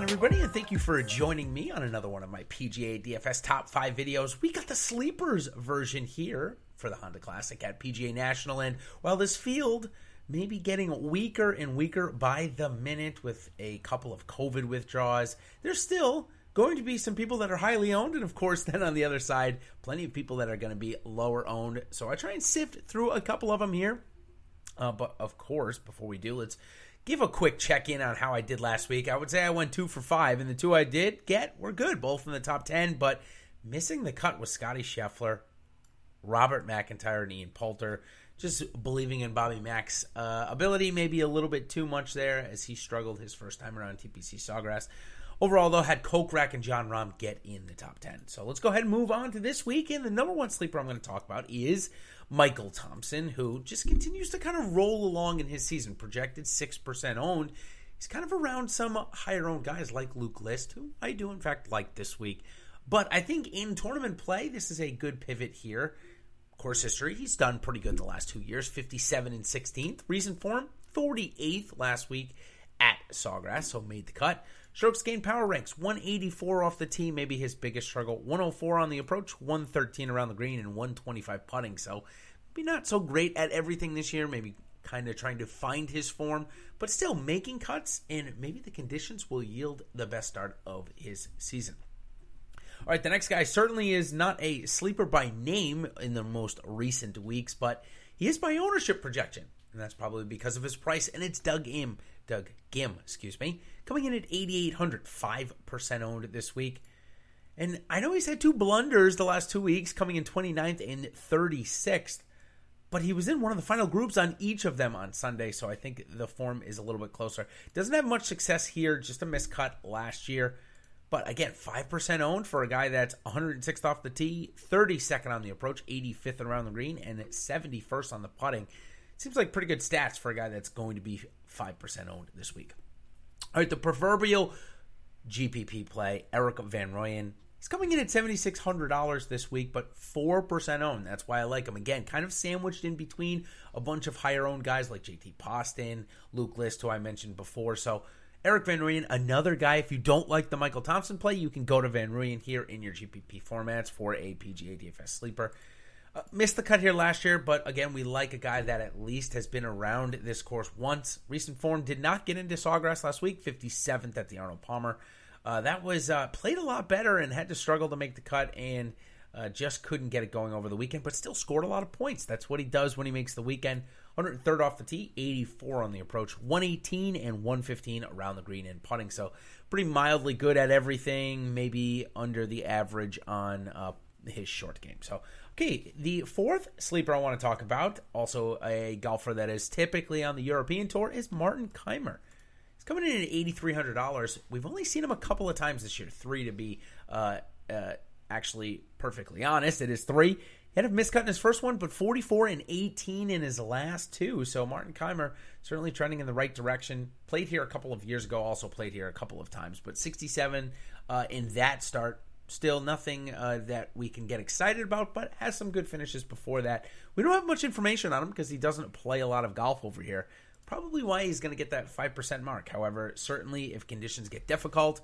on, everybody, and thank you for joining me on another one of my PGA DFS top five videos. We got the sleepers version here for the Honda Classic at PGA National, and while this field may be getting weaker and weaker by the minute with a couple of COVID withdrawals, there's still going to be some people that are highly owned, and of course, then on the other side, plenty of people that are going to be lower owned. So I try and sift through a couple of them here. Uh, but of course, before we do, let's give a quick check in on how I did last week. I would say I went two for five, and the two I did get were good, both in the top 10, but missing the cut was Scottie Scheffler, Robert MacIntyre, and Ian Poulter. Just believing in Bobby Mac's uh, ability, maybe a little bit too much there as he struggled his first time around TPC Sawgrass. Overall, though, had Kokrak and Jon Rahm get in the top 10. So let's go ahead and move on to this week. And the number one sleeper I'm going to talk about is Michael Thompson, who just continues to kind of roll along in his season, projected 6% owned. He's kind of around some higher owned guys like Luke List, who I do, in fact, like this week. But I think in tournament play, this is a good pivot here. Course history, he's done pretty good the last two years 57 and 16th. Recent form, 48th last week at Sawgrass, so made the cut. Strokes gained power ranks 184 off the tee, maybe his biggest struggle. 104 on the approach, 113 around the green, and 125 putting. So maybe not so great at everything this year. Maybe kind of trying to find his form, but still making cuts, and maybe the conditions will yield the best start of his season. All right, the next guy certainly is not a sleeper by name in the most recent weeks, but he is by ownership projection, and that's probably because of his price. And it's Doug Im, Doug Ghim, excuse me, coming in at 8,800, five percent owned this week. And I know he's had two blunders the last two weeks, coming in 29th and 36th, but he was in one of the final groups on each of them on Sunday, so I think the form is a little bit closer. Doesn't have much success here, just a miscut last year. But again, 5% owned for a guy that's 106th off the tee, 32nd on the approach, 85th around the green, and 71st on the putting. Seems like pretty good stats for a guy that's going to be 5% owned this week. All right, the proverbial GPP play, Erik Van Rooyen. He's coming in at $7,600 this week, but 4% owned. That's why I like him. Again, kind of sandwiched in between a bunch of higher owned guys like JT Poston, Luke List, who I mentioned before. So Erik Van Rooyen, another guy. If you don't like the Michael Thompson play, you can go to Van Rooyen here in your GPP formats for a PGA DFS sleeper. Uh, missed the cut here last year, but again, we like a guy that at least has been around this course once. Recent form did not get into Sawgrass last week, 57th at the Arnold Palmer. Uh, that was uh, played a lot better and had to struggle to make the cut and uh, just couldn't get it going over the weekend, but still scored a lot of points. That's what he does when he makes the weekend. 103rd off the tee, 84 on the approach, 118 and 115 around the green and putting. So pretty mildly good at everything, maybe under the average on uh, his short game. So okay, the fourth sleeper I want to talk about, also a golfer that is typically on the European tour, is Martin Kaymer. He's coming in at eighty three hundred dollars. We've only seen him a couple of times this year, three to be uh, uh, actually perfectly honest. It is three. He had a miscut in his first one, but 44 and 18 in his last two. So Martin Kaymer certainly trending in the right direction. Played here a couple of years ago, also played here a couple of times, but 67 uh, in that start. Still nothing uh, that we can get excited about, but has some good finishes before that. We don't have much information on him because he doesn't play a lot of golf over here. Probably why he's going to get that 5% mark. However, certainly if conditions get difficult,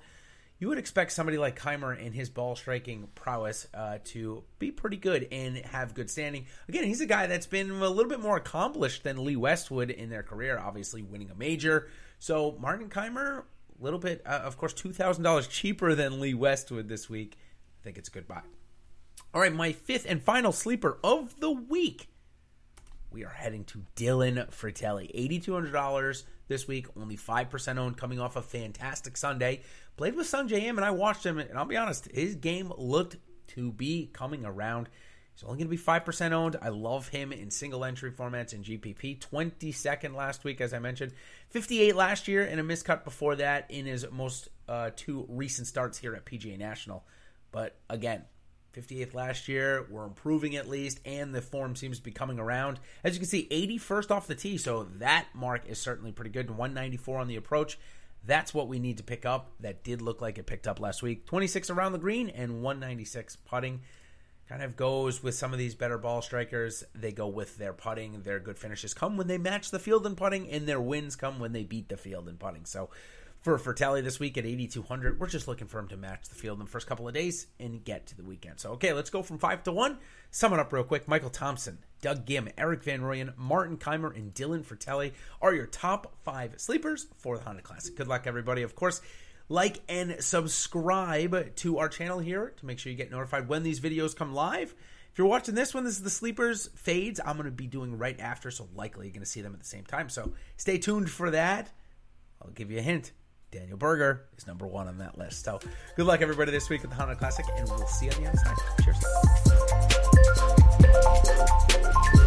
you would expect somebody like Kaymer and his ball striking prowess uh, to be pretty good and have good standing. Again, he's a guy that's been a little bit more accomplished than Lee Westwood in their career, obviously winning a major. So Martin Kaymer, a little bit, uh, of course, two thousand dollars cheaper than Lee Westwood this week. I think it's a good buy. All right, my fifth and final sleeper of the week. We are heading to Dylan hundred dollars this week, only five percent owned, coming off a fantastic Sunday played with Sungjae Im, and I watched him, and I'll be honest, his game looked to be coming around. He's only going to be 5% owned. I love him in single entry formats in GPP. 22nd last week, as I mentioned. 58 last year, and a miscut before that in his most uh, two recent starts here at PGA National. But again, 58th last year. We're improving at least, and the form seems to be coming around. As you can see, 81st off the tee, so that mark is certainly pretty good. 194 on the approach. That's what we need to pick up. That did look like it picked up last week. 26 around the green and 196 putting. Kind of goes with some of these better ball strikers. They go with their putting. Their good finishes come when they match the field in putting, and their wins come when they beat the field in putting. So for Frittelli this week at 8,200. We're just looking for him to match the field in the first couple of days and get to the weekend. So, okay, let's go from 5 to 1. Sum it up real quick. Michael Thompson, Doug Ghim, Erik Van Rooyen, Martin Kaymer, and Dylan Frittelli are your top five sleepers for the Honda Classic. Good luck, everybody. Of course, like and subscribe to our channel here to make sure you get notified when these videos come live. If you're watching this one, this is the sleepers fades. I'm going to be doing right after, so likely you're going to see them at the same time. So stay tuned for that. I'll give you a hint. Daniel Berger is number one on that list. So good luck, everybody, this week with the Honda Classic, and we'll see you on the other side. Cheers.